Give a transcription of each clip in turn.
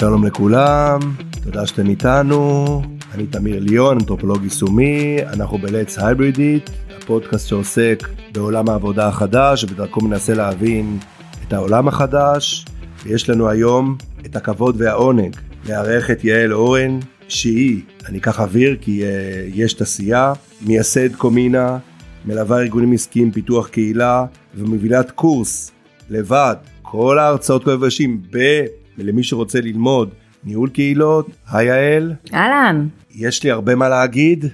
שלום לכולם, תודה שאתם איתנו, אני תמיר ליון, אנתרופולוג יישומי, אנחנו בלץ הייברידית, הפודקאסט שעוסק בעולם העבודה החדש ובדרכו מנסה להבין את העולם החדש, ויש לנו היום את הכבוד והעונג לארח את יעל אורן, שהיא, אני אקח אוויר כי uh, יש תעשייה, מייסד קומינה, מלווה ארגונים עסקיים פיתוח קהילה ומובילת קורס לבד, כל ההרצאות כל היבשים ב... ולמי שרוצה ללמוד ניהול קהילות, היי יעל. אהלן. יש לי הרבה מה להגיד,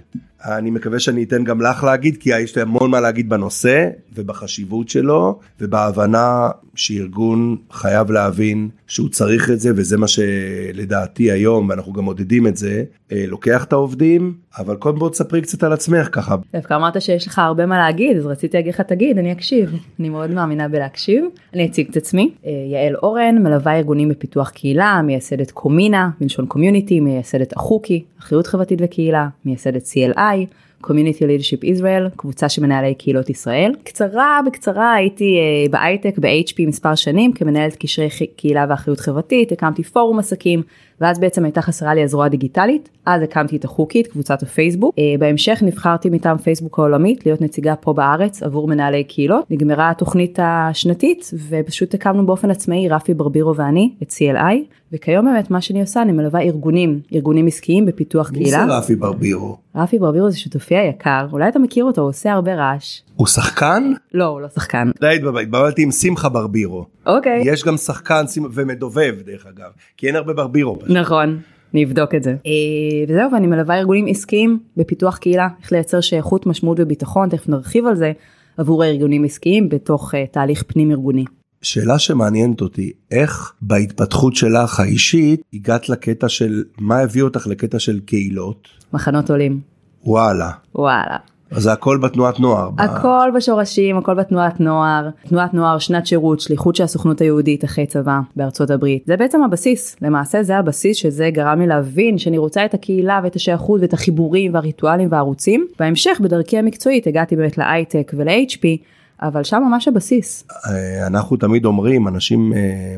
אני מקווה שאני אתן גם לך להגיד, כי יש לי המון מה להגיד בנושא ובחשיבות שלו ובהבנה שארגון חייב להבין שהוא צריך את זה וזה מה שלדעתי היום ואנחנו גם מודדים את זה אה, לוקח את העובדים אבל קודם בוא תספרי קצת על עצמך ככה. דווקא אמרת שיש לך הרבה מה להגיד אז רציתי להגיד לך תגיד אני אקשיב. אני מאוד מאמינה בלהקשיב. אני אציג את עצמי. אה, יעל אורן מלווה ארגונים בפיתוח קהילה מייסדת קומינה מלשון קומיוניטי מייסדת אחוקי אחריות חברתית וקהילה מייסדת CLI Community Leadership Israel, קבוצה של מנהלי קהילות ישראל. קצרה בקצרה הייתי uh, בהייטק ב-HP מספר שנים כמנהלת קשרי קהילה ואחריות חברתית, הקמתי פורום עסקים, ואז בעצם הייתה חסרה לי הזרוע דיגיטלית, אז הקמתי את החוקית, קבוצת הפייסבוק. Uh, בהמשך נבחרתי מטעם פייסבוק העולמית להיות נציגה פה בארץ עבור מנהלי קהילות. נגמרה התוכנית השנתית ופשוט הקמנו באופן עצמאי, רפי ברבירו ואני, את CLI, וכיום באמת מה שאני עושה, אני מלווה ארגונים, ארגונים עסקיים בפיתוח מי קהילה. מי זה רפי ברבירו? רפי ברבירו זה שותפי היקר, אולי אתה מכיר אותו, הוא עושה הרבה רעש. הוא שחקן? לא, הוא לא שחקן. די התבלבלתי עם שמחה ברבירו. אוקיי. יש גם שחקן ומדובב דרך אגב, כי אין הרבה ברבירו. פשוט. נכון. נבדוק את זה. אה, וזהו, ואני מלווה ארגונים עסקיים בפיתוח קהילה, איך לייצר שייכות, משמעות וביטחון, תכף נרחיב על זה, עבור הארגונים עסקיים בתוך uh, תהליך פנים ארגוני. שאלה שמעניינת אותי, איך בהתפתחות שלך האישית הגעת לקטע של, מה הביא אותך לקטע של קהילות? מחנות עולים. וואלה. וואלה. אז זה הכל בתנועת נוער. הכל בשורשים, הכל בתנועת נוער, תנועת נוער, שנת שירות, שליחות של הסוכנות היהודית אחרי צבא בארצות הברית. זה בעצם הבסיס, למעשה זה הבסיס שזה גרם לי להבין שאני רוצה את הקהילה ואת השייכות ואת החיבורים והריטואלים והערוצים. בהמשך בדרכי המקצועית הגעתי באמת להייטק ול-HP. אבל שם ממש הבסיס. אה, אנחנו תמיד אומרים, אנשים, אה,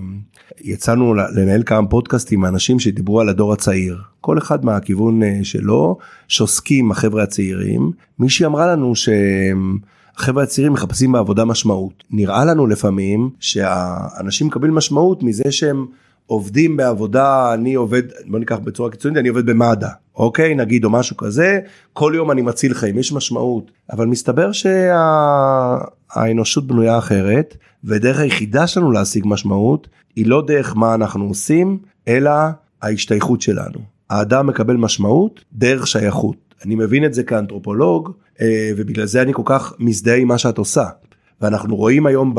יצאנו לנהל כמה פודקאסטים אנשים שדיברו על הדור הצעיר, כל אחד מהכיוון אה, שלו, שעוסקים החבר'ה הצעירים. מישהי אמרה לנו שהחבר'ה הצעירים מחפשים בעבודה משמעות. נראה לנו לפעמים שהאנשים מקבלים משמעות מזה שהם עובדים בעבודה, אני עובד, בוא ניקח בצורה קיצונית, אני עובד במד"א, אוקיי? נגיד או משהו כזה, כל יום אני מציל חיים, יש משמעות. אבל מסתבר שהאנושות שה... בנויה אחרת, ודרך היחידה שלנו להשיג משמעות, היא לא דרך מה אנחנו עושים, אלא ההשתייכות שלנו. האדם מקבל משמעות דרך שייכות. אני מבין את זה כאנתרופולוג, אה, ובגלל זה אני כל כך מזדהה עם מה שאת עושה. ואנחנו רואים היום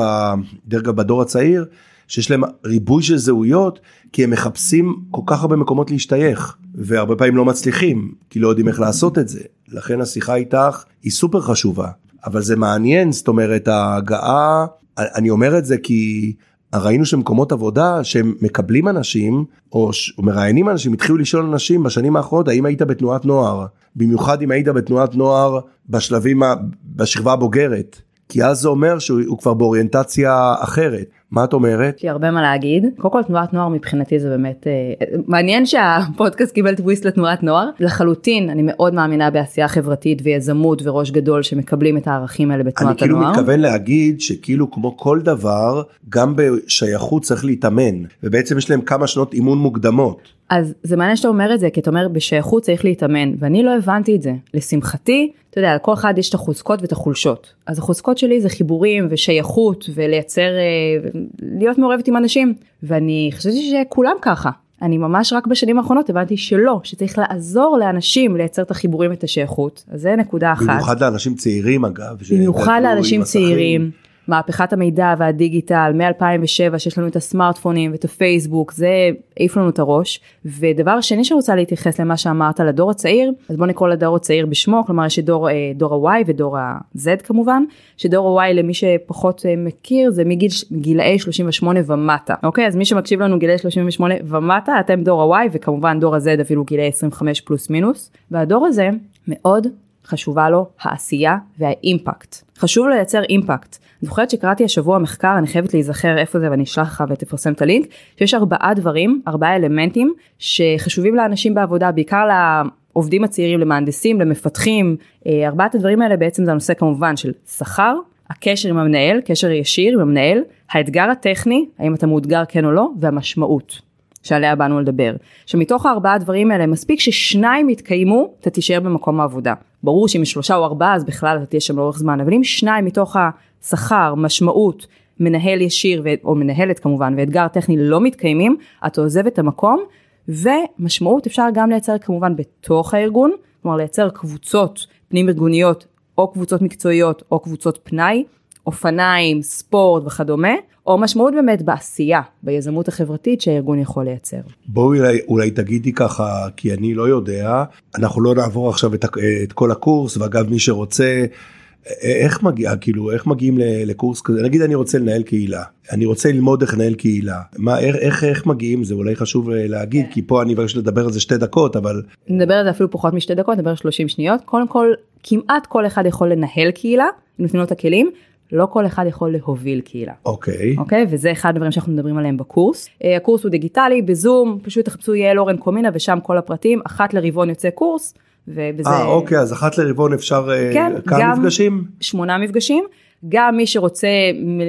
דרך אגב בדור הצעיר, שיש להם ריבוי של זהויות כי הם מחפשים כל כך הרבה מקומות להשתייך והרבה פעמים לא מצליחים כי לא יודעים איך לעשות את זה. לכן השיחה איתך היא סופר חשובה אבל זה מעניין זאת אומרת ההגעה אני אומר את זה כי ראינו שמקומות עבודה שהם מקבלים אנשים או, או מראיינים אנשים התחילו לשאול אנשים בשנים האחרונות האם היית בתנועת נוער? במיוחד אם היית בתנועת נוער בשלבים בשכבה הבוגרת. כי אז זה אומר שהוא כבר באוריינטציה אחרת. מה את אומרת? יש לי הרבה מה להגיד. קודם כל תנועת נוער מבחינתי זה באמת אה, מעניין שהפודקאסט קיבל טוויסט לתנועת נוער. לחלוטין אני מאוד מאמינה בעשייה חברתית ויזמות וראש גדול שמקבלים את הערכים האלה בתנועת הנוער. אני כאילו מתכוון להגיד שכאילו כמו כל דבר גם בשייכות צריך להתאמן ובעצם יש להם כמה שנות אימון מוקדמות. אז זה מעניין שאתה אומר את זה כי אתה אומר בשייכות צריך להתאמן ואני לא הבנתי את זה. לשמחתי אתה יודע לכל אחד יש את החוזקות ואת החולשות אז החוזקות שלי זה חיבורים ושייכות ולייצר אה, להיות מעורבת עם אנשים ואני חשבתי שכולם ככה. אני ממש רק בשנים האחרונות הבנתי שלא, שצריך לעזור לאנשים לייצר את החיבורים ואת השייכות, אז זה נקודה אחת. במיוחד לאנשים צעירים אגב. במיוחד לאנשים צעירים. מהפכת המידע והדיגיטל מ-2007 שיש לנו את הסמארטפונים ואת הפייסבוק זה העיף לנו את הראש ודבר שני שרוצה להתייחס למה שאמרת על הדור הצעיר אז בוא נקרא לדור הצעיר בשמו כלומר יש את דור, אה, דור ה-Y ודור ה-Z כמובן שדור ה-Y למי שפחות אה, מכיר זה מגיל גילאי 38 ומטה אוקיי אז מי שמקשיב לנו גילאי 38 ומטה אתם דור ה-Y וכמובן דור ה-Z אפילו גילאי 25 פלוס מינוס והדור הזה מאוד חשובה לו העשייה והאימפקט. חשוב לייצר אימפקט. אני זוכרת שקראתי השבוע מחקר, אני חייבת להיזכר איפה זה ואני אשלח לך ותפרסם את הלינק, שיש ארבעה דברים, ארבעה אלמנטים שחשובים לאנשים בעבודה, בעיקר לעובדים הצעירים, למהנדסים, למפתחים, אה, ארבעת הדברים האלה בעצם זה הנושא כמובן של שכר, הקשר עם המנהל, קשר ישיר עם המנהל, האתגר הטכני, האם אתה מאותגר כן או לא, והמשמעות. שעליה באנו לדבר. שמתוך הארבעה הדברים האלה מספיק ששניים יתקיימו, אתה תישאר במקום העבודה. ברור שאם יש שלושה או ארבעה אז בכלל אתה תהיה שם לאורך זמן, אבל אם שניים מתוך השכר, משמעות, מנהל ישיר. או מנהלת כמובן ואתגר טכני לא מתקיימים, אתה עוזב את המקום ומשמעות אפשר גם לייצר כמובן בתוך הארגון, כלומר לייצר קבוצות פנים ארגוניות או קבוצות מקצועיות או קבוצות פנאי, אופניים, ספורט וכדומה, או משמעות באמת בעשייה, ביזמות החברתית שהארגון יכול לייצר. בואי אולי, אולי תגידי ככה, כי אני לא יודע, אנחנו לא נעבור עכשיו את, את כל הקורס, ואגב מי שרוצה, איך מגיע, כאילו, איך מגיעים לקורס כזה, נגיד אני רוצה לנהל קהילה, אני רוצה ללמוד איך לנהל קהילה, מה, איך, איך, איך מגיעים, זה אולי חשוב אה, להגיד, כן. כי פה אני מבקש לדבר על זה שתי דקות, אבל... נדבר על זה אפילו פחות משתי דקות, נדבר 30 שניות, קודם כל, כמעט כל אחד יכול לנהל קהילה, נותנים לו את הכלים, לא כל אחד יכול להוביל קהילה. אוקיי. Okay. אוקיי? Okay? וזה אחד הדברים שאנחנו מדברים עליהם בקורס. Uh, הקורס הוא דיגיטלי, בזום, פשוט תחפשו יעל אורן קומינה ושם כל הפרטים, אחת לרבעון יוצא קורס. ובזה... אה אוקיי אז אחת לרבעון אפשר אה, כן, כמה גם מפגשים? שמונה מפגשים. גם מי שרוצה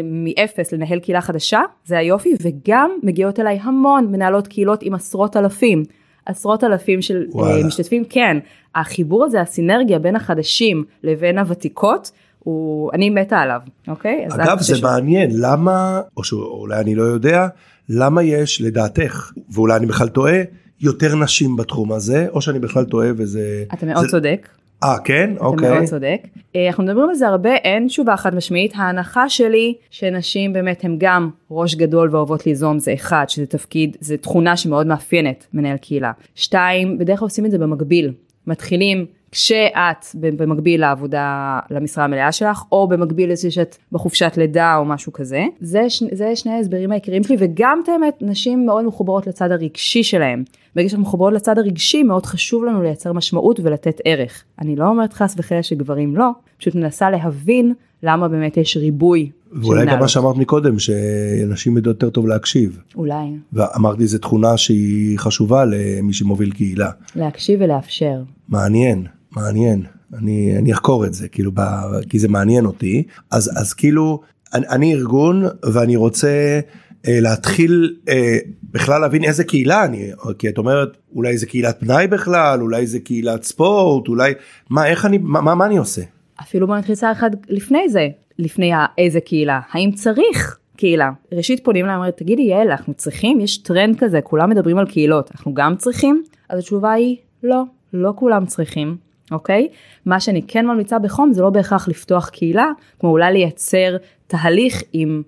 מאפס לנהל קהילה חדשה זה היופי וגם מגיעות אליי המון מנהלות קהילות עם עשרות אלפים עשרות אלפים של אה, וואלה. משתתפים כן החיבור הזה הסינרגיה בין החדשים לבין הוותיקות הוא אני מתה עליו אוקיי אגב זה שוב. מעניין למה או שאולי אני לא יודע למה יש לדעתך ואולי אני בכלל טועה יותר נשים בתחום הזה או שאני בכלל טועה וזה אתה מאוד זה... צודק. אה כן אתה אוקיי. מאוד צודק. אה, אנחנו מדברים על זה הרבה אין תשובה חד משמעית ההנחה שלי שנשים באמת הם גם ראש גדול ואוהבות ליזום זה אחד שזה תפקיד זה תכונה שמאוד מאפיינת מנהל קהילה. שתיים בדרך כלל עושים את זה במקביל מתחילים כשאת במקביל לעבודה למשרה המלאה שלך או במקביל לזה שאת בחופשת לידה או משהו כזה זה, זה שני ההסברים העיקריים שלי וגם את האמת נשים מאוד מחוברות לצד הרגשי שלהם ברגע שאנחנו מחוברות לצד הרגשי מאוד חשוב לנו לייצר משמעות ולתת ערך אני לא אומרת חס וחלילה שגברים לא פשוט מנסה להבין למה באמת יש ריבוי. ואולי גם מה שאמרת מקודם שנשים יודעות יותר טוב להקשיב. אולי. ואמרתי זו תכונה שהיא חשובה למי שמוביל קהילה. להקשיב ולאפשר. מעניין. מעניין. אני אני אחקור את זה כאילו ב, כי זה מעניין אותי. אז אז כאילו אני, אני ארגון ואני רוצה אה, להתחיל אה, בכלל להבין איזה קהילה אני כי את אומרת אולי זה קהילת פנאי בכלל אולי זה קהילת ספורט אולי מה איך אני מה מה, מה אני עושה. אפילו בוא נתחיל צעד אחד לפני זה לפני איזה קהילה. האם צריך קהילה. ראשית פונים אליי אומרת תגידי יעל אנחנו צריכים יש טרנד כזה כולם מדברים על קהילות אנחנו גם צריכים? אז התשובה היא לא לא כולם צריכים אוקיי? מה שאני כן ממליצה בחום זה לא בהכרח לפתוח קהילה, כמו אולי לייצר תהליך עם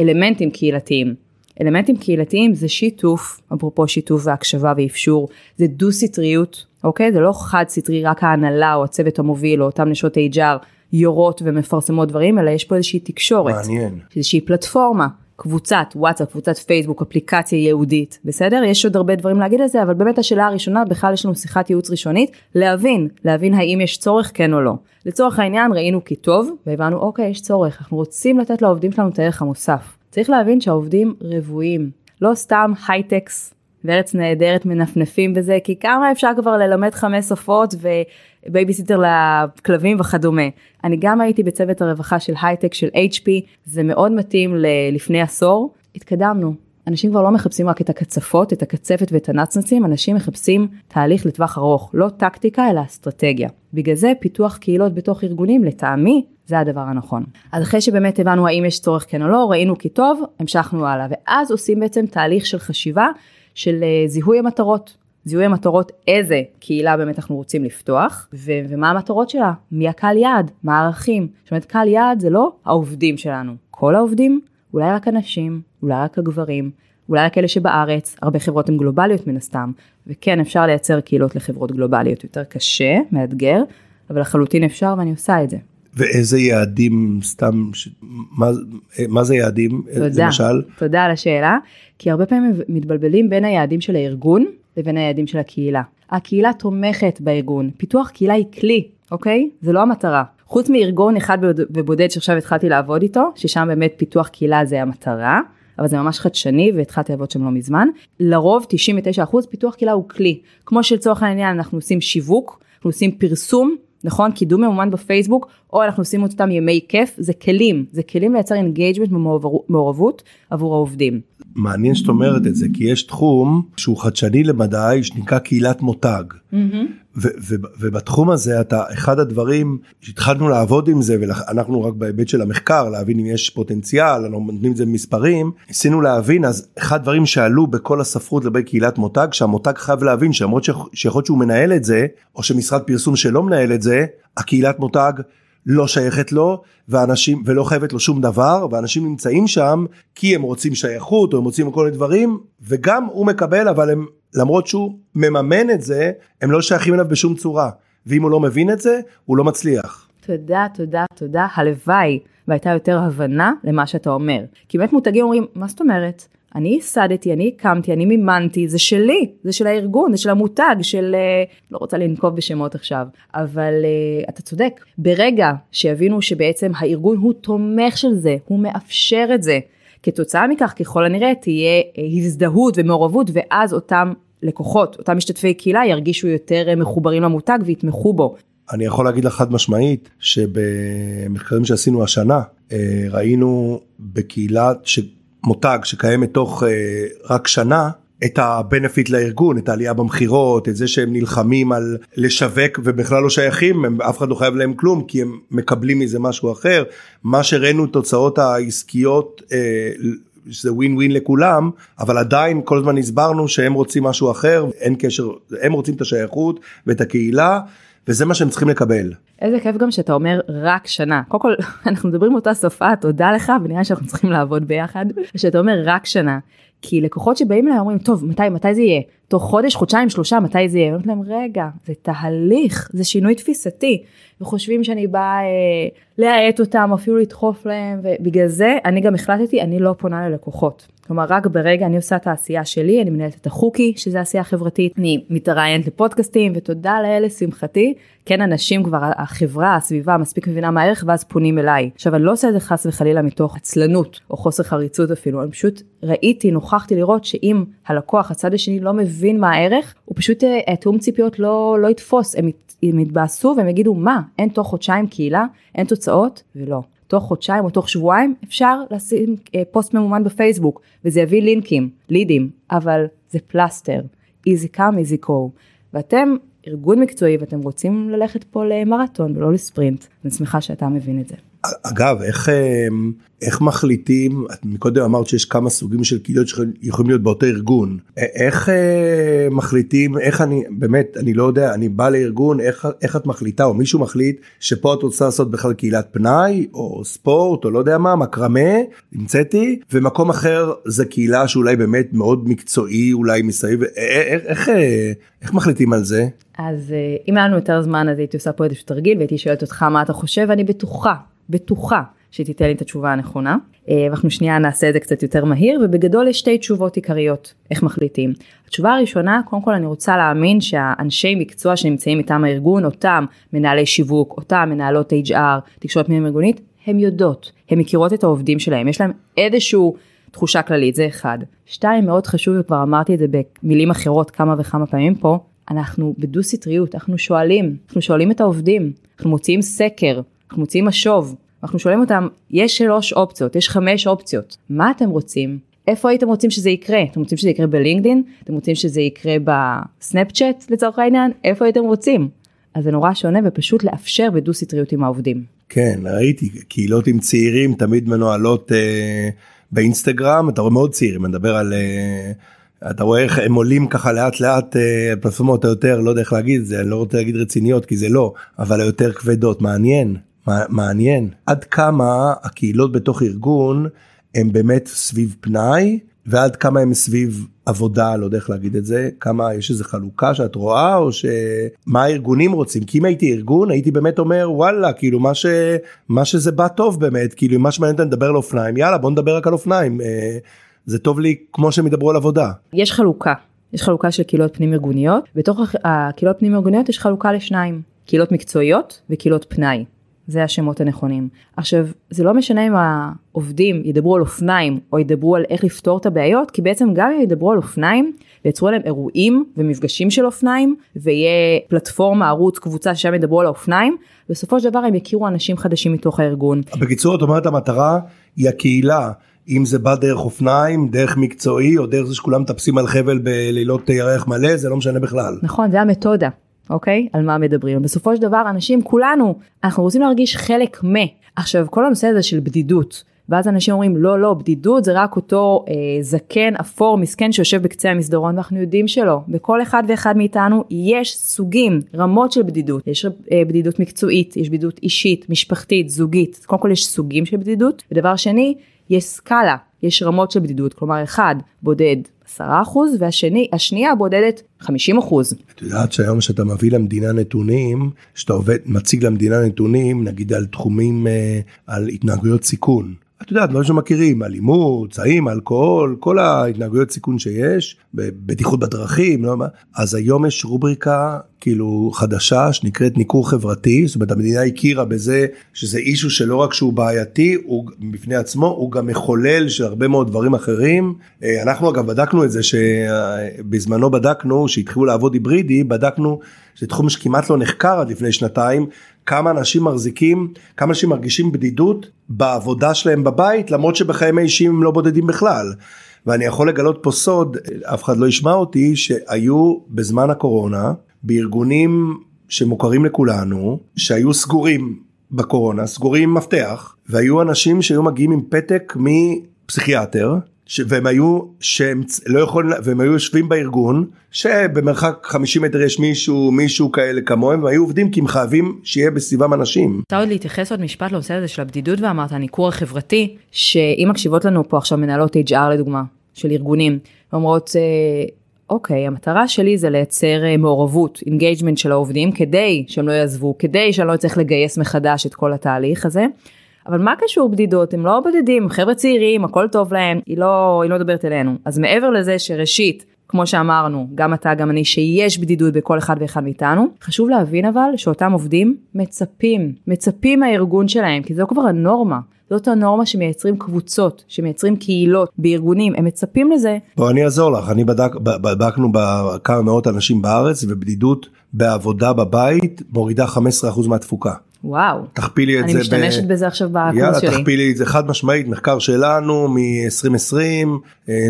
אלמנטים קהילתיים. אלמנטים קהילתיים זה שיתוף, אפרופו שיתוף והקשבה ואפשור, זה דו סטריות, אוקיי? זה לא חד סטרי, רק ההנהלה או הצוות המוביל או אותם נשות HR יורות ומפרסמות דברים, אלא יש פה איזושהי תקשורת. מעניין. איזושהי פלטפורמה. קבוצת וואטסאפ, קבוצת פייסבוק, אפליקציה ייעודית, בסדר? יש עוד הרבה דברים להגיד על זה, אבל באמת השאלה הראשונה, בכלל יש לנו שיחת ייעוץ ראשונית, להבין, להבין האם יש צורך כן או לא. לצורך העניין ראינו כי טוב, והבנו אוקיי, יש צורך, אנחנו רוצים לתת לעובדים שלנו את הערך המוסף. צריך להבין שהעובדים רבועים, לא סתם הייטקס וארץ נהדרת מנפנפים בזה, כי כמה אפשר כבר ללמד חמש שפות ובייביסיטר לכלבים וכדומה. אני גם הייתי בצוות הרווחה של הייטק של HP, זה מאוד מתאים ללפני עשור, התקדמנו. אנשים כבר לא מחפשים רק את הקצפות, את הקצפת ואת הנצנצים, אנשים מחפשים תהליך לטווח ארוך, לא טקטיקה אלא אסטרטגיה. בגלל זה פיתוח קהילות בתוך ארגונים, לטעמי, זה הדבר הנכון. אז אחרי שבאמת הבנו האם יש צורך כן או לא, ראינו כי טוב, המשכנו הלאה, ואז עושים בעצם תהליך של חשיבה של אה, זיהוי המטרות. זיהוי המטרות איזה קהילה באמת אנחנו רוצים לפתוח ו- ומה המטרות שלה, מי הקהל יעד, מה הערכים. זאת אומרת קהל יעד זה לא העובדים שלנו, כל העובדים, אולי רק הנשים, אולי רק הגברים, אולי רק אלה שבארץ, הרבה חברות הן גלובליות מן הסתם, וכן אפשר לייצר קהילות לחברות גלובליות. יותר קשה, מאתגר, אבל לחלוטין אפשר ואני עושה את זה. ואיזה יעדים סתם ש... מה, מה זה יעדים? תודה, למשל? תודה על השאלה. כי הרבה פעמים מתבלבלים בין היעדים של הארגון לבין היעדים של הקהילה. הקהילה תומכת בארגון פיתוח קהילה היא כלי אוקיי זה לא המטרה חוץ מארגון אחד ובודד שעכשיו התחלתי לעבוד איתו, ששם באמת פיתוח קהילה זה המטרה, אבל זה ממש חדשני והתחלתי לעבוד שם לא מזמן. לרוב 99% פיתוח קהילה הוא כלי, כמו שלצורך העניין אנחנו עושים שיווק, אנחנו עושים פרסום, נכון? קידום ממומן בפייסבוק, או אנחנו עושים אותם ימי כיף, זה כלים, זה כלים לייצר engagement ומעורבות עבור העובדים. מעניין שאת אומרת את זה, כי יש תחום שהוא חדשני למדי, שנקרא קהילת מותג. Mm-hmm. ובתחום הזה אתה אחד הדברים שהתחלנו לעבוד עם זה ואנחנו רק בהיבט של המחקר להבין אם יש פוטנציאל אנחנו נותנים את זה במספרים ניסינו להבין אז אחד הדברים שעלו בכל הספרות לגבי קהילת מותג שהמותג חייב להבין שלמרות שיכול להיות שהוא מנהל את זה או שמשרד פרסום שלא מנהל את זה הקהילת מותג לא שייכת לו ואנשים ולא חייבת לו שום דבר ואנשים נמצאים שם כי הם רוצים שייכות או הם רוצים כל מיני דברים וגם הוא מקבל אבל הם למרות שהוא מממן את זה הם לא שייכים אליו בשום צורה. ואם הוא לא מבין את זה הוא לא מצליח. תודה תודה תודה. הלוואי והייתה יותר הבנה למה שאתה אומר. כי באמת מותגים אומרים מה זאת אומרת אני ייסדתי, אני הקמתי, אני מימנתי, זה שלי, זה של הארגון, זה של המותג, של... אה, לא רוצה לנקוב בשמות עכשיו, אבל uh, אתה צודק. ברגע שיבינו שבעצם הארגון הוא תומך של זה, הוא מאפשר את זה, כתוצאה מכך ככל הנראה תהיה uh, הזדהות ומעורבות, ואז אותם לקוחות, אותם משתתפי קהילה ירגישו יותר מחוברים למותג ויתמכו בו. אני יכול להגיד לך חד משמעית שבמחקרים שעשינו השנה ראינו בקהילה. מותג שקיימת תוך אה, רק שנה את הבנפיט לארגון את העלייה במכירות את זה שהם נלחמים על לשווק ובכלל לא שייכים הם, אף אחד לא חייב להם כלום כי הם מקבלים מזה משהו אחר. מה שראינו תוצאות העסקיות אה, שזה ווין ווין לכולם אבל עדיין כל הזמן הסברנו שהם רוצים משהו אחר אין קשר הם רוצים את השייכות ואת הקהילה וזה מה שהם צריכים לקבל. איזה כיף גם שאתה אומר רק שנה. קודם כל אנחנו מדברים אותה שפה, תודה לך ונראה שאנחנו צריכים לעבוד ביחד. שאתה אומר רק שנה. כי לקוחות שבאים אליי אומרים טוב מתי מתי זה יהיה תוך חודש חודשיים שלושה מתי זה יהיה. אומרת להם רגע זה תהליך זה שינוי תפיסתי וחושבים שאני באה אה, להאט אותם אפילו לדחוף להם ובגלל זה אני גם החלטתי אני לא פונה ללקוחות. כלומר רק ברגע אני עושה את העשייה שלי אני מנהלת את החוקי שזה עשייה חברתית. אני מתראיינת לפודקאסטים ותודה לאל לשמחתי כן אנשים כבר החברה הסביבה מספיק מבינה מה הערך ואז פונים אליי. עכשיו אני לא עושה את זה חס וחלילה מתוך עצלנות או חוסר חריצות אפילו אני פשוט ראיתי נוכחתי לראות שאם הלקוח הצד השני לא מבין מה הערך הוא פשוט אה, תאום ציפיות לא לא יתפוס. הם, הם יתבאסו והם יגידו מה? אין תוך חודשיים קהילה? אין תוצאות? ולא תוך חודשיים או תוך שבועיים אפשר לשים אה, פוסט ממומן בפייסבוק וזה יביא לינקים, לידים, אבל זה פלסטר, easy come easy go. ואתם ארגון מקצועי ואתם רוצים ללכת פה למרתון ולא לספרינט, אני שמחה שאתה מבין את זה. אגב איך אמ, איך מחליטים את מקודם אמרת שיש כמה סוגים של קהילות שיכולים להיות באותו ארגון איך אה, מחליטים איך אני באמת אני לא יודע אני בא לארגון איך איך את מחליטה או מישהו מחליט שפה את רוצה לעשות בכלל קהילת פנאי או ספורט או לא יודע מה מקרמה נמצאתי ומקום אחר זה קהילה שאולי באמת מאוד מקצועי אולי מסביב איך איך, איך מחליטים על זה. אז אה, אם היה לנו יותר זמן אז הייתי עושה פה איזשהו תרגיל והייתי שואלת אותך מה אתה חושב אני בטוחה בטוחה שתיתן לי את התשובה הנכונה. אה, ואנחנו שנייה נעשה את זה קצת יותר מהיר ובגדול יש שתי תשובות עיקריות איך מחליטים. התשובה הראשונה קודם כל אני רוצה להאמין שהאנשי מקצוע שנמצאים מטעם הארגון אותם מנהלי שיווק אותם מנהלות HR תקשורת פנים ארגונית הם יודעות הם מכירות את העובדים שלהם יש להם איזשהו תחושה כללית זה אחד. שתיים מאוד חשוב וכבר אמרתי את זה במילים אחרות כמה וכמה פעמים פה אנחנו בדו סטריות אנחנו שואלים אנחנו שואלים את העובדים אנחנו מוציאים סקר אנחנו מוציאים משוב, אנחנו שואלים אותם, יש שלוש אופציות, יש חמש אופציות, מה אתם רוצים? איפה הייתם רוצים שזה יקרה? אתם רוצים שזה יקרה בלינקדין? אתם רוצים שזה יקרה בסנאפצ'אט לצורך העניין? איפה הייתם רוצים? אז זה נורא שונה ופשוט לאפשר בדו סטריות עם העובדים. כן, ראיתי, קהילות עם צעירים תמיד מנוהלות אה, באינסטגרם, אתה רואה מאוד צעירים, אני מדבר על... אה, אתה רואה איך הם עולים ככה לאט לאט אה, פלטפורמות היותר לא יודע איך להגיד זה אני לא רוצה להגיד רציניות כי זה לא אבל היותר כבדות מעניין מעניין עד כמה הקהילות בתוך ארגון הם באמת סביב פנאי ועד כמה הם סביב עבודה לא יודע איך להגיד את זה כמה יש איזה חלוקה שאת רואה או שמה הארגונים רוצים. כי אם הייתי ארגון הייתי באמת אומר וואלה כאילו מה שמה שזה בא טוב באמת. כאילו מה שמעניין אותנו לדבר על אופניים יאללה בוא נדבר רק על אופניים. אה, זה טוב לי כמו שהם ידברו על עבודה. יש חלוקה. יש חלוקה של קהילות פנים ארגוניות. בתוך הקהילות פנים ארגוניות יש חלוקה לשניים. קהילות מקצועיות וקהילות פנאי. זה השמות הנכונים. עכשיו, זה לא משנה אם העובדים ידברו על אופניים או ידברו על איך לפתור את הבעיות, כי בעצם גם אם ידברו על אופניים, ויצרו עליהם אירועים ומפגשים של אופניים, ויהיה פלטפורמה, ערוץ, קבוצה ששם ידברו על האופניים, בסופו של דבר הם יכירו אנשים חדשים מתוך הארגון. בקיצור, את אומרת המטרה היא הקהילה. אם זה בא דרך אופניים, דרך מקצועי, או דרך זה שכולם מטפסים על חבל בלילות ירח מלא, זה לא משנה בכלל. נכון, זה המתודה. אוקיי? על מה מדברים. בסופו של דבר אנשים כולנו אנחנו רוצים להרגיש חלק מ. עכשיו כל הנושא הזה של בדידות. ואז אנשים אומרים לא לא בדידות זה רק אותו אה, זקן אפור מסכן שיושב בקצה המסדרון ואנחנו יודעים שלא בכל אחד ואחד מאיתנו יש סוגים רמות של בדידות יש אה, בדידות מקצועית יש בדידות אישית משפחתית זוגית קודם כל יש סוגים של בדידות ודבר שני יש סקאלה יש רמות של בדידות כלומר אחד בודד 10% והשני, השנייה בודדת 50%. את יודעת שהיום כשאתה מביא למדינה נתונים, כשאתה עובד, מציג למדינה נתונים, נגיד על תחומים, אה, על התנהגויות סיכון. את יודעת, דברים שמכירים, אלימות, צעים, אלכוהול, כל ההתנהגויות סיכון שיש, בטיחות בדרכים, לא מה, אז היום יש רובריקה כאילו חדשה שנקראת ניכור חברתי, זאת אומרת המדינה הכירה בזה שזה אישו שלא רק שהוא בעייתי, הוא בפני עצמו, הוא גם מחולל של הרבה מאוד דברים אחרים. אה, אנחנו אגב בדקנו את זה שבזמנו בדקנו, שהתחילו לעבוד היברידי, בדקנו, זה תחום שכמעט לא נחקר עד לפני שנתיים, כמה אנשים מחזיקים, כמה אנשים מרגישים בדידות בעבודה שלהם בבית, למרות שבחיים האישיים הם לא בודדים בכלל. ואני יכול לגלות פה סוד, אף אחד לא ישמע אותי, שהיו בזמן הקורונה, בארגונים שמוכרים לכולנו, שהיו סגורים בקורונה, סגורים מפתח, והיו אנשים שהיו מגיעים עם פתק מפסיכיאטר, ש... והם היו שהם לא יכולים והם היו יושבים בארגון שבמרחק 50 מטר יש מישהו מישהו כאלה כמוהם והיו עובדים כי הם חייבים שיהיה בסביבם אנשים. אפשר עוד להתייחס עוד משפט לנושא הזה של הבדידות ואמרת הניכור החברתי שאם מקשיבות לנו פה עכשיו מנהלות HR לדוגמה של ארגונים אומרות אה, אוקיי המטרה שלי זה לייצר אה, מעורבות engagement של העובדים כדי שהם לא יעזבו כדי שאני לא אצטרך לגייס מחדש את כל התהליך הזה. אבל מה קשור בדידות הם לא בודדים חבר'ה צעירים הכל טוב להם היא לא היא לא מדברת אלינו אז מעבר לזה שראשית כמו שאמרנו גם אתה גם אני שיש בדידות בכל אחד ואחד מאיתנו חשוב להבין אבל שאותם עובדים מצפים מצפים מהארגון שלהם כי זו כבר הנורמה זאת הנורמה שמייצרים קבוצות שמייצרים קהילות בארגונים הם מצפים לזה. בוא אני אעזור לך אני בדק בדקנו בכמה מאות אנשים בארץ ובדידות בעבודה בבית מורידה 15% מהתפוקה. וואו. תכפילי את אני זה. אני משתמשת ב... בזה עכשיו בקורס שלי. יאללה תכפילי את זה חד משמעית מחקר שלנו מ-2020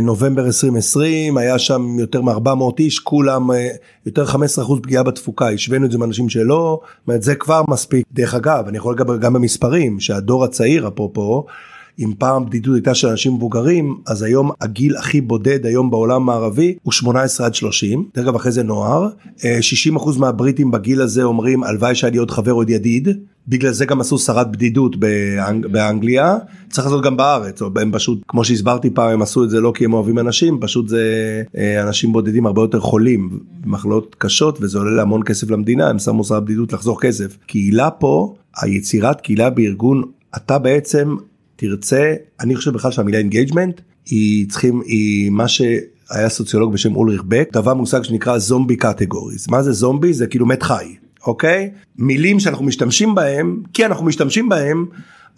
נובמבר 2020 היה שם יותר מ-400 איש כולם אה, יותר 15% פגיעה בתפוקה השווינו את זה עם אנשים שלא. אומרת, זה כבר מספיק דרך אגב אני יכול לדבר גם במספרים שהדור הצעיר אפרופו. אם פעם בדידות הייתה של אנשים מבוגרים אז היום הגיל הכי בודד היום בעולם המערבי הוא 18 עד 30 דרך אגב אחרי זה נוער. 60% מהבריטים בגיל הזה אומרים הלוואי שהיה לי עוד חבר עוד ידיד. בגלל זה גם עשו שרת בדידות באנג, באנגליה. צריך לעשות גם בארץ או הם פשוט כמו שהסברתי פעם הם עשו את זה לא כי הם אוהבים אנשים פשוט זה אנשים בודדים הרבה יותר חולים. מחלות קשות וזה עולה להמון כסף למדינה הם שמו שרת בדידות לחזור כסף. קהילה פה היצירת קהילה בארגון אתה בעצם תרצה, אני חושב בכלל שהמילה engagement היא צריכים, היא מה שהיה סוציולוג בשם אולריך בק, טבע מושג שנקרא zombie categories. מה זה זומבי? זה כאילו מת חי, אוקיי? מילים שאנחנו משתמשים בהם, כי אנחנו משתמשים בהם,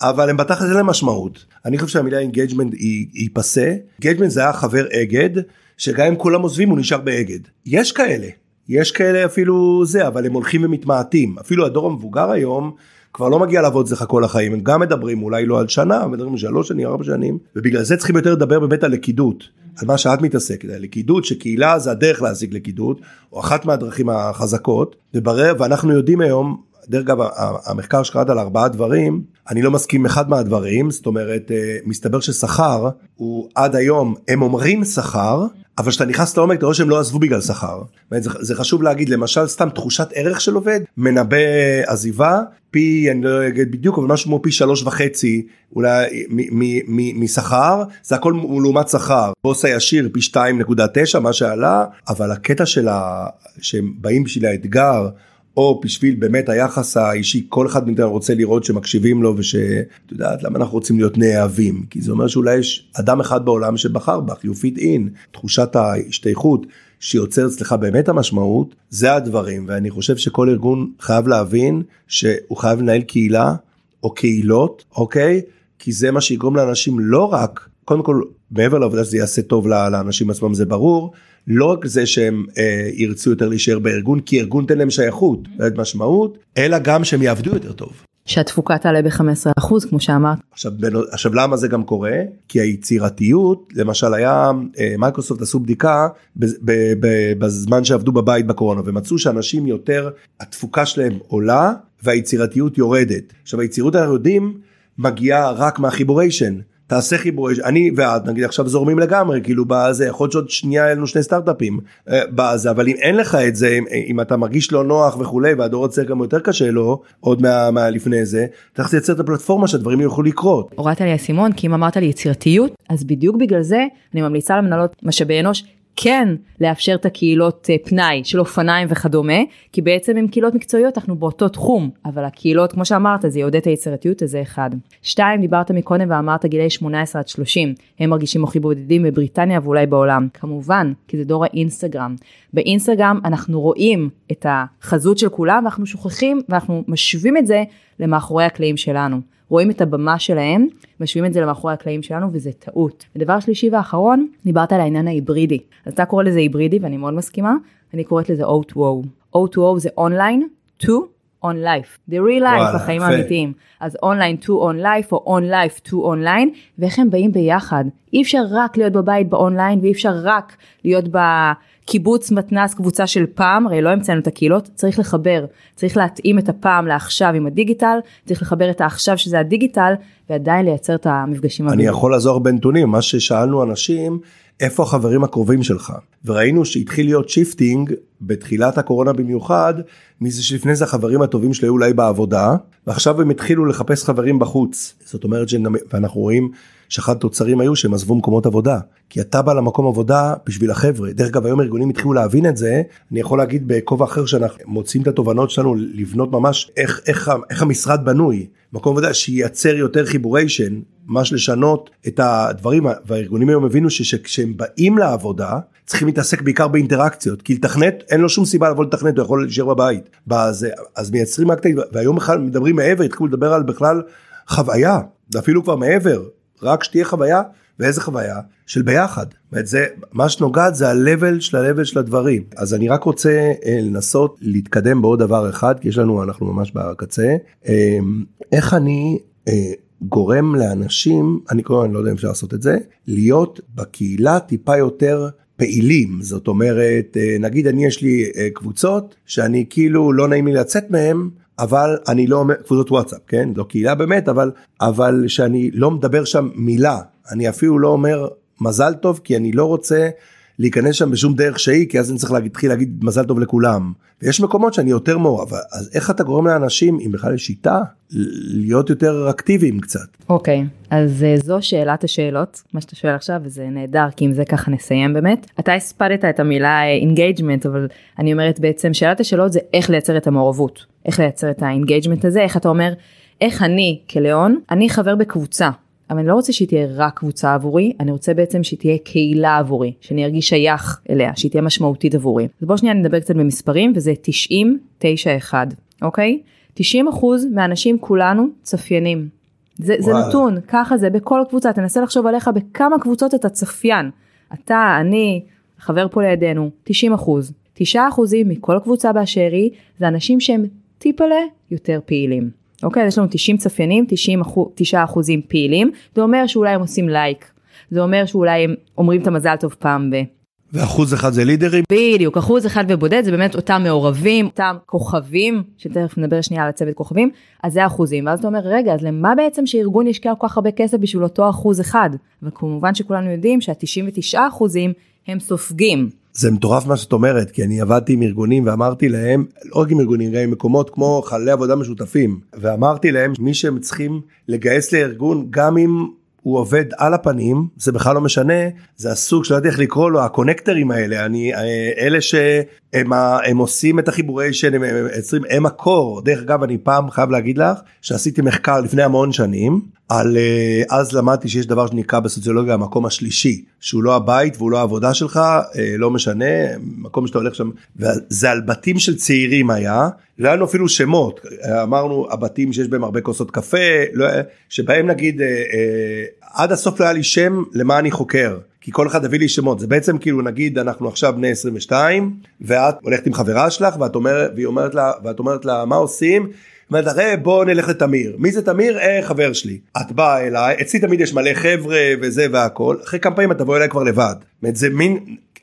אבל הם בתכל'ס אין להם משמעות. אני חושב שהמילה engagement היא, היא פאסה. engagement זה היה חבר אגד, שגם אם כולם עוזבים הוא נשאר באגד. יש כאלה, יש כאלה אפילו זה, אבל הם הולכים ומתמעטים. אפילו הדור המבוגר היום, כבר לא מגיע לעבוד אצלך כל החיים הם גם מדברים אולי לא על שנה מדברים שלוש שנים ארבע שנים ובגלל זה צריכים יותר לדבר באמת על לכידות. על מה שאת מתעסקת על לכידות שקהילה זה הדרך להשיג לכידות או אחת מהדרכים החזקות וברר ואנחנו יודעים היום דרך אגב המחקר שקראת על ארבעה דברים אני לא מסכים אחד מהדברים זאת אומרת אה, מסתבר ששכר הוא עד היום הם אומרים שכר אבל כשאתה נכנס לעומק אתה רואה שהם לא עזבו בגלל שכר. זה, זה חשוב להגיד למשל סתם תחושת ערך של עובד מנבא עזיבה פי אני לא אגיד בדיוק אבל משהו כמו פי שלוש וחצי אולי משכר זה הכל לעומת שכר בוס הישיר פי 2.9 מה שעלה אבל הקטע של ה... שהם באים בשביל האתגר. או בשביל באמת היחס האישי כל אחד מאיתנו רוצה לראות שמקשיבים לו ושאת יודעת למה אנחנו רוצים להיות נאהבים? כי זה אומר שאולי יש אדם אחד בעולם שבחר בך you fit in תחושת ההשתייכות שיוצר אצלך באמת המשמעות זה הדברים ואני חושב שכל ארגון חייב להבין שהוא חייב לנהל קהילה או קהילות אוקיי? כי זה מה שיגרום לאנשים לא רק קודם כל מעבר לעובדה שזה יעשה טוב לאנשים עצמם זה ברור לא רק זה שהם אה, ירצו יותר להישאר בארגון כי ארגון תן להם שייכות משמעות אלא גם שהם יעבדו יותר טוב. שהתפוקה תעלה ב-15% כמו שאמרת. עכשיו, עכשיו למה זה גם קורה? כי היצירתיות למשל היה אה, מייקרוסופט עשו בדיקה ב, ב, ב, בזמן שעבדו בבית בקורונה ומצאו שאנשים יותר התפוקה שלהם עולה והיצירתיות יורדת. עכשיו היצירות אנחנו יודעים מגיעה רק מהחיבוריישן תעשה חיבור אני ואת נגיד עכשיו זורמים לגמרי כאילו בזה יכול להיות שעוד שנייה היה לנו שני סטארט-אפים אה, בזה אבל אם אין לך את זה אם, אם אתה מרגיש לא נוח וכולי והדור הצעיר גם יותר קשה לו עוד מה, מה זה צריך לייצר את הפלטפורמה שהדברים יוכלו לקרות. הורדת לי אסימון כי אם אמרת לי יצירתיות אז בדיוק בגלל זה אני ממליצה למנהלות משאבי אנוש כן לאפשר את הקהילות אה, פנאי של אופניים וכדומה, כי בעצם עם קהילות מקצועיות אנחנו באותו תחום, אבל הקהילות כמו שאמרת זה יעודד את היצירתיות, אז זה אחד. שתיים, דיברת מקודם ואמרת גילאי 18 עד 30, הם מרגישים הכי בודדים בבריטניה ואולי בעולם, כמובן, כי זה דור האינסטגרם. באינסטגרם אנחנו רואים את החזות של כולם ואנחנו שוכחים ואנחנו משווים את זה למאחורי הקלעים שלנו. רואים את הבמה שלהם, משווים את זה למאחורי הקלעים שלנו וזה טעות. ודבר שלישי ואחרון, דיברת על העניין ההיברידי. אז אתה קורא לזה היברידי ואני מאוד מסכימה, אני קוראת לזה O2O. O2O זה אונליין, to on life, the real life, החיים האמיתיים. אז אונליין to on life או on life to online, ואיך הם באים ביחד. אי אפשר רק להיות בבית באונליין ואי אפשר רק להיות בקיבוץ מתנ"ס קבוצה של פעם, הרי לא המצאנו את הקהילות, צריך לחבר, צריך להתאים את הפעם לעכשיו עם הדיגיטל, צריך לחבר את העכשיו שזה הדיגיטל, ועדיין לייצר את המפגשים. אני יכול לעזור בנתונים, מה ששאלנו אנשים, איפה החברים הקרובים שלך וראינו שהתחיל להיות shifting בתחילת הקורונה במיוחד מזה שלפני זה החברים הטובים שלי היו אולי בעבודה ועכשיו הם התחילו לחפש חברים בחוץ זאת אומרת שגם ואנחנו רואים שאחד התוצרים היו שהם עזבו מקומות עבודה. כי אתה בא למקום עבודה בשביל החבר'ה. דרך אגב היום ארגונים התחילו להבין את זה. אני יכול להגיד בכובע אחר שאנחנו מוצאים את התובנות שלנו לבנות ממש איך איך, איך המשרד בנוי. מקום עבודה שייצר יותר חיבוריישן ממש לשנות את הדברים. והארגונים היום הבינו שכשהם באים לעבודה צריכים להתעסק בעיקר באינטראקציות. כי לתכנת אין לו שום סיבה לבוא לתכנת הוא יכול להישאר בבית. בזה, אז מייצרים אקטים והיום בכלל מדברים מעבר התחילו לדבר על בכלל חוויה אפילו כבר מעבר רק שתהיה חוויה ואיזה חוויה? של ביחד. זה מה שנוגעת זה ה-level של ה-level של הדברים. אז אני רק רוצה אה, לנסות להתקדם בעוד דבר אחד כי יש לנו אנחנו ממש בקצה. אה, איך אני אה, גורם לאנשים אני קורא אני לא יודע אם אפשר לעשות את זה להיות בקהילה טיפה יותר פעילים. זאת אומרת נגיד אני יש לי קבוצות שאני כאילו לא נעים לי לצאת מהם אבל אני לא אומר קבוצות וואטסאפ כן? לא קהילה באמת אבל אבל שאני לא מדבר שם מילה. אני אפילו לא אומר מזל טוב כי אני לא רוצה להיכנס שם בשום דרך שהיא כי אז אני צריך להתחיל להגיד מזל טוב לכולם. ויש מקומות שאני יותר מעורב אז איך אתה גורם לאנשים אם בכלל יש שיטה להיות יותר אקטיביים קצת. אוקיי okay, אז uh, זו שאלת השאלות מה שאתה שואל עכשיו וזה נהדר כי עם זה ככה נסיים באמת אתה הספדת את המילה engagement אבל אני אומרת בעצם שאלת השאלות זה איך לייצר את המעורבות איך לייצר את ה engagement הזה איך אתה אומר איך אני כליאון אני חבר בקבוצה אבל אני לא רוצה שהיא תהיה רק קבוצה עבורי, אני רוצה בעצם שהיא תהיה קהילה עבורי, שאני ארגיש שייך אליה, שהיא תהיה משמעותית עבורי. אז בוא שנייה נדבר קצת במספרים, וזה 90-9-1, אוקיי? 90% מהאנשים כולנו צפיינים. זה, זה נתון, ככה זה בכל קבוצה, תנסה לחשוב עליך בכמה קבוצות אתה צפיין. אתה, אני, חבר פה לידינו, 90 9 מכל קבוצה באשר היא, זה אנשים שהם טיפלה יותר פעילים. אוקיי, יש לנו 90 צפיינים, 90 9 אחוזים פעילים, זה אומר שאולי הם עושים לייק, זה אומר שאולי הם אומרים את המזל טוב פעם ב... ואחוז אחד זה לידרים? בדיוק, אחוז אחד ובודד זה באמת אותם מעורבים, אותם כוכבים, שתכף נדבר שנייה על הצוות כוכבים, אז זה אחוזים, ואז אתה אומר, רגע, אז למה בעצם שארגון ישקיע כל כך הרבה כסף בשביל אותו אחוז אחד? וכמובן שכולנו יודעים שה-99 אחוזים הם סופגים. זה מטורף מה שאת אומרת כי אני עבדתי עם ארגונים ואמרתי להם לא רק עם ארגונים גם עם מקומות כמו חללי עבודה משותפים. ואמרתי להם מי שהם צריכים לגייס לארגון גם אם הוא עובד על הפנים זה בכלל לא משנה זה הסוג שלא יודע איך לקרוא לו הקונקטורים האלה אני אלה שהם הם עושים את החיבורי שהם הם, הם, הם הקור. דרך אגב אני פעם חייב להגיד לך שעשיתי מחקר לפני המון שנים על אה, אז למדתי שיש דבר שנקרא בסוציולוגיה המקום השלישי שהוא לא הבית והוא לא העבודה שלך אה, לא משנה מקום שאתה הולך שם וזה על בתים של צעירים היה לא היה לנו אפילו שמות אמרנו הבתים שיש בהם הרבה כוסות קפה לא, שבהם נגיד עד הסוף לא היה לי שם למה אני חוקר כי כל אחד הביא לי שמות זה בעצם כאילו נגיד אנחנו עכשיו בני 22 ואת הולכת עם חברה שלך ואת אומרת והיא אומרת לה ואת אומרת לה מה עושים. אומרת הרי בוא נלך לתמיר מי זה תמיר אה חבר שלי את באה אליי אצלי תמיד יש מלא חבר'ה וזה והכל אחרי כמה פעמים את תבוא אליי כבר לבד. זה מין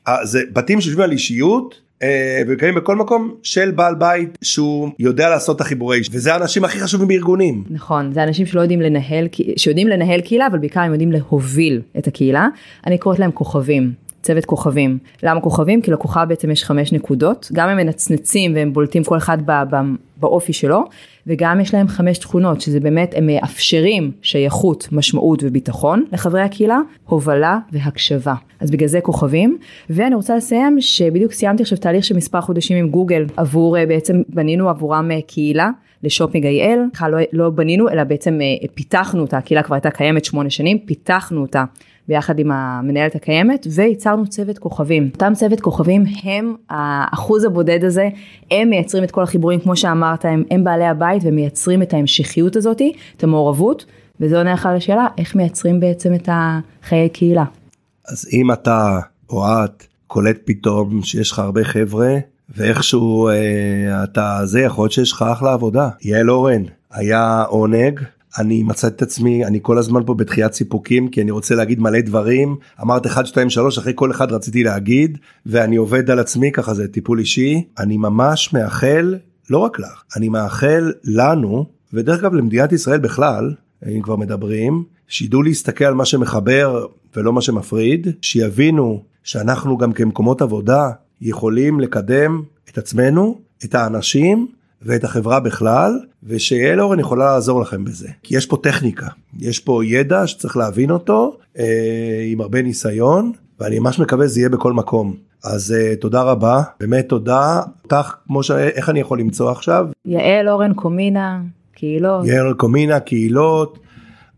אה, זה בתים שיושבים על אישיות אה, וקיימים בכל מקום של בעל בית שהוא יודע לעשות את החיבורי וזה האנשים הכי חשובים בארגונים. נכון זה אנשים שלא יודעים לנהל שיודעים לנהל קהילה אבל בעיקר הם יודעים להוביל את הקהילה אני קוראת להם כוכבים. צוות כוכבים. למה כוכבים? כי לכוכב בעצם יש חמש נקודות, גם הם מנצנצים והם בולטים כל אחד באופי שלו, וגם יש להם חמש תכונות, שזה באמת, הם מאפשרים שייכות, משמעות וביטחון לחברי הקהילה, הובלה והקשבה. אז בגלל זה כוכבים, ואני רוצה לסיים שבדיוק סיימתי עכשיו תהליך של מספר חודשים עם גוגל, עבור, אה, בעצם בנינו עבורם אה, קהילה. לשופינג איי-אל, לא, לא בנינו אלא בעצם אה, פיתחנו אותה, הקהילה כבר הייתה קיימת שמונה שנים, פיתחנו אותה ביחד עם המנהלת הקיימת וייצרנו צוות כוכבים. אותם צוות כוכבים הם האחוז הבודד הזה, הם מייצרים את כל החיבורים כמו שאמרת, הם, הם בעלי הבית ומייצרים את ההמשכיות הזאתי, את המעורבות, וזה עונה לך לשאלה איך מייצרים בעצם את החיי קהילה. אז אם אתה או את קולט פתאום שיש לך הרבה חבר'ה ואיכשהו אה, אתה זה יכול להיות שיש לך אחלה עבודה. יעל אורן היה עונג אני מצאתי את עצמי אני כל הזמן פה בתחיית סיפוקים כי אני רוצה להגיד מלא דברים. אמרת 1 2 3 אחרי כל אחד רציתי להגיד ואני עובד על עצמי ככה זה טיפול אישי. אני ממש מאחל לא רק לך אני מאחל לנו ודרך אגב למדינת ישראל בכלל אם כבר מדברים שידעו להסתכל על מה שמחבר ולא מה שמפריד שיבינו שאנחנו גם כמקומות עבודה יכולים לקדם את עצמנו את האנשים ואת החברה בכלל ושיעל אורן יכולה לעזור לכם בזה. כי יש פה טכניקה. יש פה ידע שצריך להבין אותו אה, עם הרבה ניסיון ואני ממש מקווה זה יהיה בכל מקום. אז אה, תודה רבה. באמת תודה. אותך כמו ש... איך אני יכול למצוא עכשיו? יעל אורן קומינה קהילות. יעל קומינה קהילות.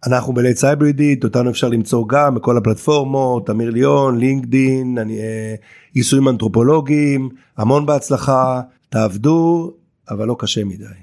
אנחנו בלייט סייברידית אותנו אפשר למצוא גם בכל הפלטפורמות אמיר ליאון לינקדין אני אה, יישומים אנתרופולוגיים. המון בהצלחה. תעבדו אבל לא קשה מדי.